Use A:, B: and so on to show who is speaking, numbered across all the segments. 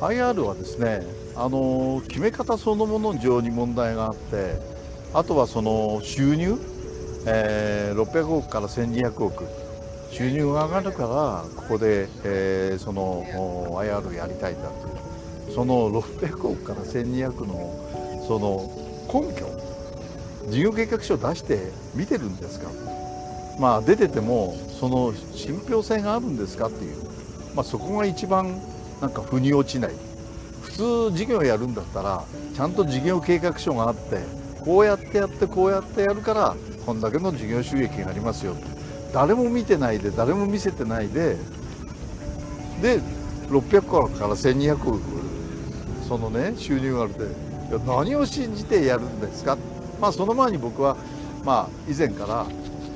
A: IR はですねあの決め方そのもの上に問題があってあとはその収入、えー、600億から1200億。収入が上がるからここで、えー、その IR をやりたいんだという。その600億から1200のその根拠事業計画書を出して見てるんですか。まあ出ててもその信憑性があるんですかっていう、まあ、そこが一番なんか腑に落ちない。普通事業やるんだったらちゃんと事業計画書があってこうやってやってこうやってやるからこんだけの事業収益がありますよ誰も見てないで誰も見せてないでで600から1200億そのね収入があるで何を信じてやるんですか？まあその前に僕はまあ以前から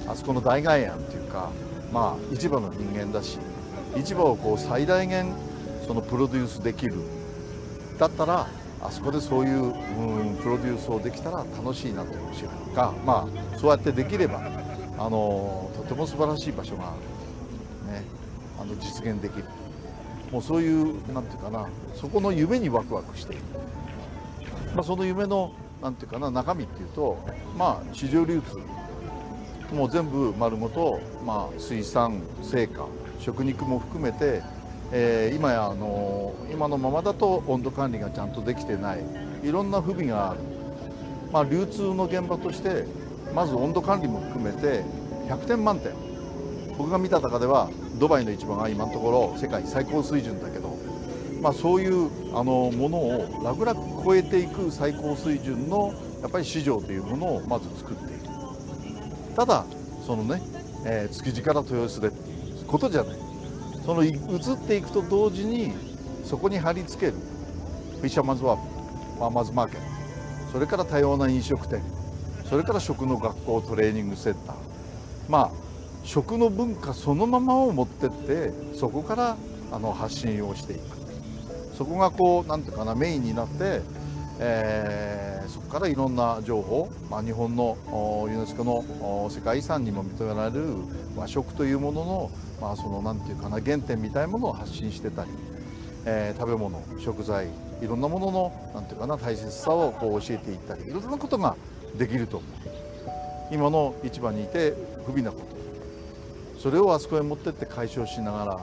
A: あそこの大外案というかまあ市場の人間だし市場をこう最大限そのプロデュースできる。だったらあそこでそういう、うん、プロデュースをできたら楽しいなと思うしがまあそうやってできればあのとても素晴らしい場所が、ね、あの実現できる。もうそういうなんていうかなそこの夢にワクワクしている、まあ、その夢のなんていうかな中身っていうとまあ市場流通。もう全部丸ごと、まあ、水産青果食肉も含めて、えー、今やあの今のままだと温度管理がちゃんとできてない。いろんな不備がある、まあ、流通の現場としてまず温度管理も含めて100点満点。僕が見た中ではドバイの市場が今のところ世界最高水準だけど、まあ、そういうあのものを楽々超えていく最高水準のやっぱり市場というものをまず作っていくただそのね、えー、築地から豊洲でっていうことじゃない。その移っていくと同時にそこに貼り付ける。フィッシャーマンズワープファーマーズマーケット。それから多様な飲食店。それから食の学校トレーニングセンター。まあ食の文化そのままを持ってってそこからあの発信をしていく。そこがこう何ていうかなメインになってえー、からいろんな情報、まあ、日本のユネスコの世界遺産にも認められる和食というものの,、まあ、そのなんていうかな原点みたいなものを発信してたり、えー、食べ物食材いろんなもののなんていうかな大切さをこう教えていったりいろんなことができると。思う今の市場にいて不備なこと。それをあそこへ持ってって解消しながら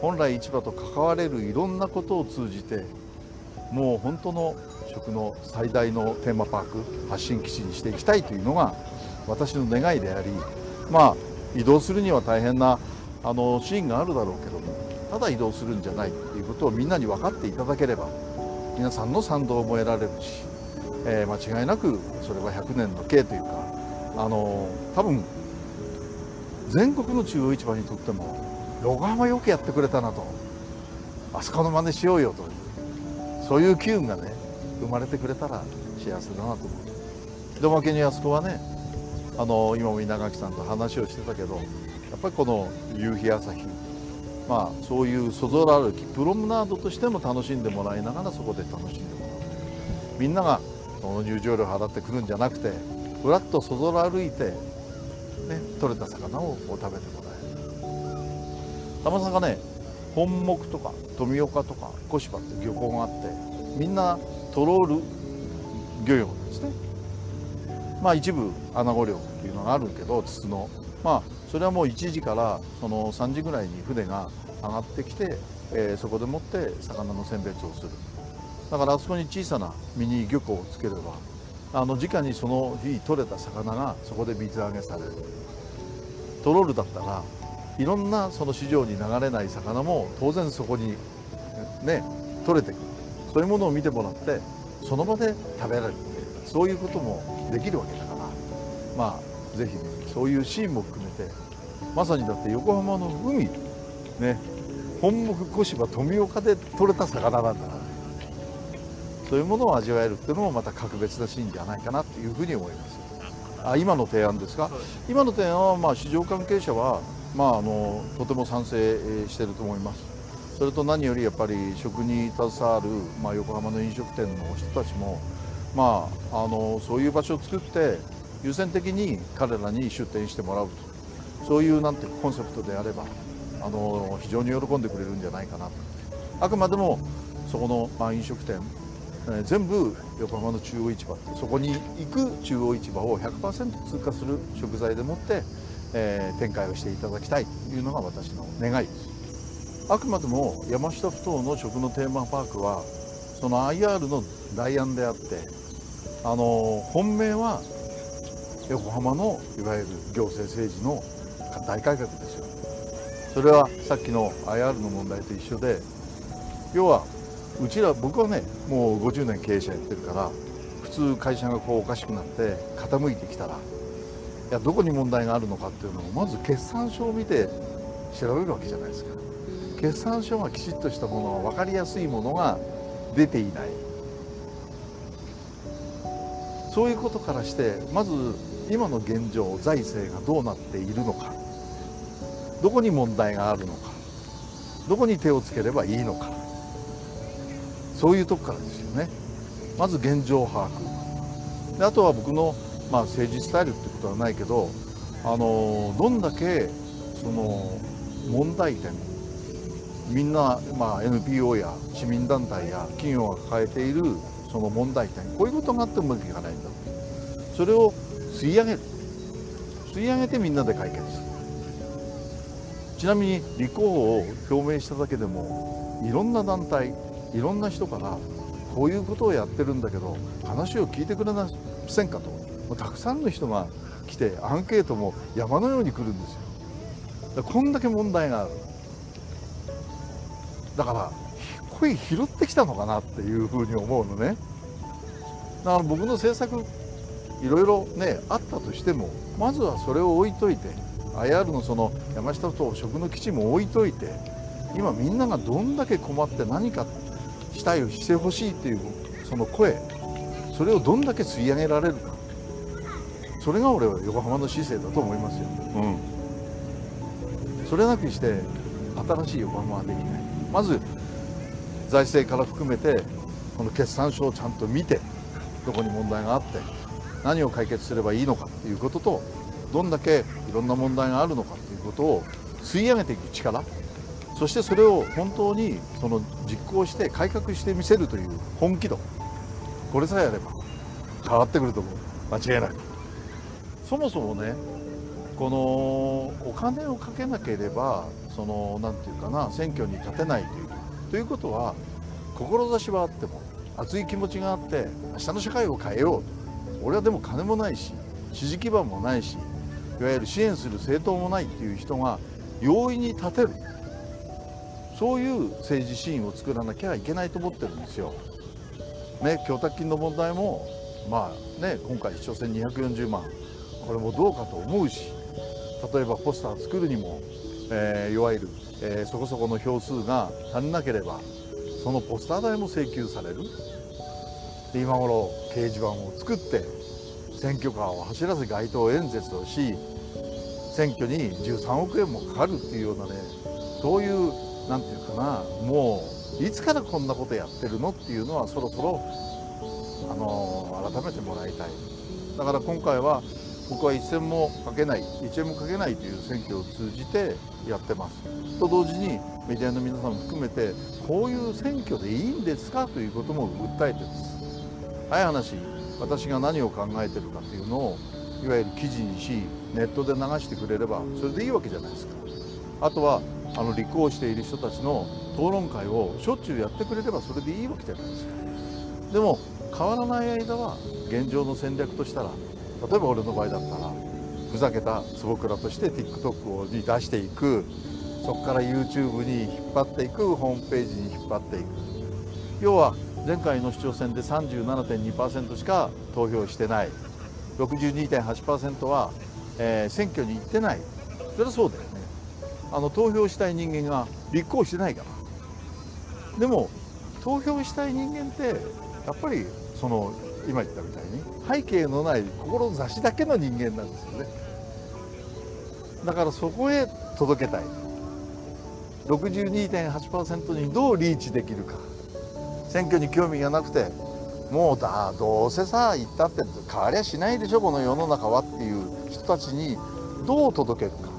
A: 本来市場と関われるいろんなことを通じてもう本当の食の最大のテーマパーク発信基地にしていきたいというのが私の願いでありまあ移動するには大変なあのシーンがあるだろうけどもただ移動するんじゃないっていうことをみんなに分かっていただければ皆さんの賛同も得られるし、えー、間違いなくそれは100年の計というかあの多分全国の中央市場にとっても横浜よくやってくれたなとあそこの真似しようよとそういう機運がね生まれてくれたら幸せだなと思う。でおまけにあそこはねあの今も稲垣さんと話をしてたけどやっぱりこの夕日朝日まあそういうそぞら歩きプロムナードとしても楽しんでもらいながらそこで楽しんでもらう。みんながその入場料払ってくるんじゃなくてふらっとそぞら歩いて、ね、取れた魚を食べてもらえる。玉さんがね本木とか富岡とか小芝って漁港があってみんなトロール漁業ですね。まあ一部穴子漁っていうのがあるけど筒の。まあそれはもう1時からその3時ぐらいに船が上がってきて、えー、そこでもって魚の選別をする。だからあそこに小さなミニ漁港をつければあの直にその日取れた魚がそこで水揚げされる。トロールだったらいろんなその市場に流れない魚も当然そこにね取れてくる。そういうものを見てもらってその場で食べられるそういうこともできるわけだから。まあ是非ねそういうシーンも含めてまさにだって横浜の海ね本木小芝富岡で取れた魚なんだから。そういうものを味わえるっていうのもまた格別なシーンじゃないかなというふうに思います。あ今の提案ですか？今の提案はまあ市場関係者はまああのとても賛成してると思います。それと何よりやっぱり食に携わる、まあ、横浜の飲食店の人たちも、まあ、あのそういう場所を作って優先的に彼らに出店してもらうと。そういうなんてコンセプトであればあの非常に喜んでくれるんじゃないかなと。あくまでもそこの、ま、飲食店、え全部横浜の中央市場そこに行く中央市場を100%通過する食材でもって、えー展開をしていただきたいというのが私の願いです。あくまでも山下ふ頭の食のテーマパークはその IR の代案であってあの本命は横浜のいわゆる行政政治の大改革ですよ。それはさっきの IR の問題と一緒で要はうちら僕はねもう50年経営者やってるから普通会社がこうおかしくなって傾いてきたらいやどこに問題があるのかっていうのをまず決算書を見て調べるわけじゃないですか。決算書がきちっとしたものが分かりやすいものが出ていない。そういうことからしてまず今の現状財政がどうなっているのか。どこに問題があるのか。どこに手をつければいいのか。そういうとこからですよね。まず現状把握。であとは僕の、まあ、政治スタイルってことはないけどあのどんだけその問題点みんな、まあ、NPO や市民団体や企業が抱えているその問題点こういうことがあってもうまくいかないんだ。それを吸い上げる。吸い上げてみんなで解決。するちなみに立候補を表明しただけでもいろんな団体いろんな人からこういうことをやってるんだけど話を聞いてくれませんかと。もうたくさんの人が来てアンケートも山のように来るんですよ。こんだけ問題がある。だから声拾ってきたのかなっていうふうに思うのね。だから僕の政策いろいろねあったとしてもまずはそれを置いといて IR のその山下と食の基地も置いといて今みんながどんだけ困って何かしたいをしてほしいっていうその声それをどんだけ吸い上げられるか。それが俺は横浜の市政だと思いますよ、うん、それなくして新しい横浜はできない。まず財政から含めてこの決算書をちゃんと見てどこに問題があって何を解決すればいいのかということとどんだけいろんな問題があるのかということを吸い上げていく力。そしてそれを本当にその実行して改革してみせるという本気度。これさえあれば変わってくると思う。間違いなくそもそもねこのお金をかけなければその何て言うかな選挙に立てないというということは志はあっても熱い気持ちがあって明日の社会を変えようと。俺はでも金もないし支持基盤もないしいわゆる支援する政党もないっていう人が容易に立てる。そういう政治シーンを作らなきゃいけないと思ってるんですよ。ね、供託金の問題も、まあね、今回市長選240万。これもどうかと思うし例えばポスター作るにも、えーいわゆる、えーそこそこの票数が足りなければそのポスター代も請求される。で今頃掲示板を作って選挙カーを走らせ街頭演説をし選挙に13億円もかかるっていうようなねそういうなんていうかなもういつからこんなことやってるのっていうのはそろそろあの改めてもらいたい。だから今回は僕は一銭もかけない一円もかけないという選挙を通じてやってます。と同時にメディアの皆さんも含めてこういう選挙でいいんですかということも訴えてます。早い話私が何を考えてるかというのをいわゆる記事にしネットで流してくれればそれでいいわけじゃないですか。あとはあの立候補している人たちの討論会をしょっちゅうやってくれればそれでいいわけじゃないですか。でも変わらない間は現状の戦略としたら例えば俺の場合だったらふざけた坪倉として TikTok に出していく。そこから YouTube に引っ張っていく。ホームページに引っ張っていく。要は前回の市長選で37.2%しか投票してない。62.8%は、えー選挙に行ってない。それはそうだよね。あの投票したい人間が立候補してないから。でも投票したい人間ってやっぱりその今言ったみたいに背景のない志だけの人間なんですよね。だからそこへ届けたい。62.8%にどうリーチできるか。選挙に興味がなくてもうだどうせさ言ったって変わりゃしないでしょこの世の中はっていう人たちにどう届けるか。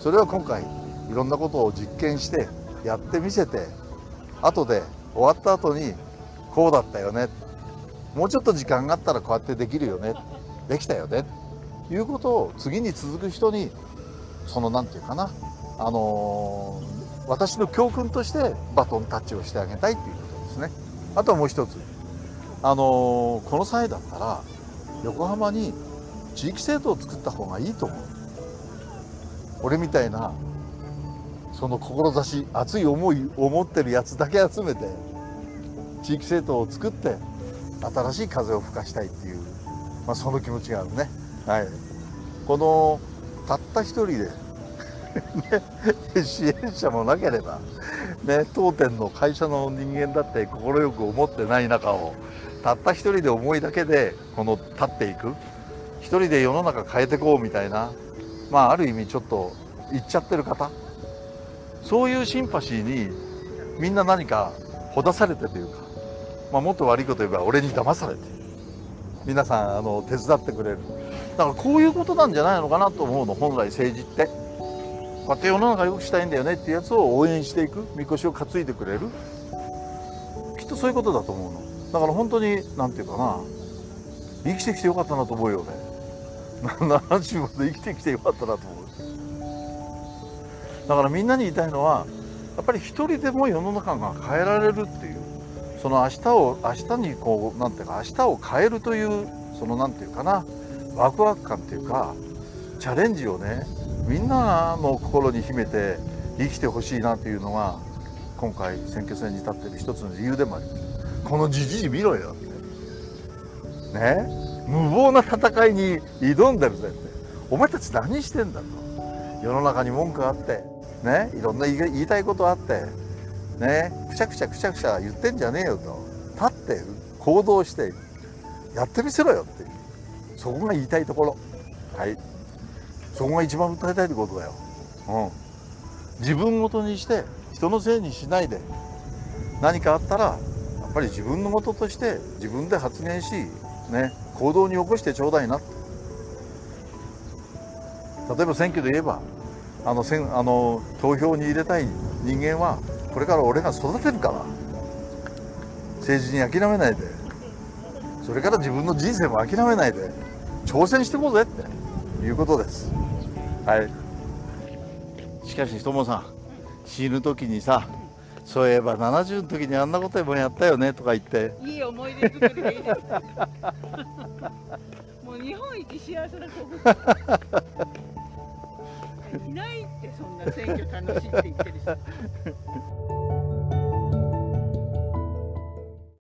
A: それは今回いろんなことを実験してやってみせて後で終わった後にこうだったよね。もうちょっと時間があったらこうやってできるよね。できたよね。いうことを次に続く人にその何て言うかな。あのー、私の教訓としてバトンタッチをしてあげたいっていうことですね。あとはもう一つ。あのー、この際だったら横浜に地域政党を作った方がいいと思う。俺みたいなその志熱い思いを持ってるやつだけ集めて地域政党を作って新しい風を吹かしたいっていう、まあ、その気持ちがあるね、はい、このたった一人で ね、支援者もなければ、ね、当店の会社の人間だって快く思ってない中をたった一人で思いだけでこの立っていく。一人で世の中変えていこうみたいなまあある意味ちょっと言っちゃってる方。そういうシンパシーにみんな何かほだされてというか、まあ、もっと悪いこと言えば俺に騙されて皆さんあの手伝ってくれる。だからこういうことなんじゃないのかなと思うの本来政治って。こうやって世の中良くしたいんだよねっていうやつを応援していく。みこしを担いでくれる。きっとそういうことだと思うの。だから本当に何て言うかな。生きてきてよかったなと思うよね。70まで生きてきてよかったなと思う。だからみんなに言いたいのはやっぱり一人でも世の中が変えられるっていう。その明日を明日にこうなんていうか明日を変えるというそのなんていうかなワクワク感っていうかチャレンジをねみんなの心に秘めて生きてほしいなというのが今回選挙戦に立ってる一つの理由でもあります。このじじい見ろよって。ね？無謀な戦いに挑んでるぜって。お前たち何してんだと。世の中に文句があって。ね？いろんな言いたいことあって。ね。くちゃくちゃくちゃくちゃ言ってんじゃねえよと。立って行動してやってみせろよっていう。そこが言いたいところ。はい。そこが一番訴えたいってことだよ、うん、自分ごとにして人のせいにしないで何かあったらやっぱり自分のこととして自分で発言し、ね、行動に起こしてちょうだいな例えば選挙で言えばあのせんあの投票に入れたい人間はこれから俺が育てるから。政治に諦めないで。それから自分の人生も諦めないで。挑戦していこうぜって。いうことです。はい。しかし友さん。死ぬ時にさそういえば70の時にあんなこともやったよねとか言って。
B: いい思い出作りでいいです。もう日本一幸せな国。いないってそんな選挙楽しいって言ってる人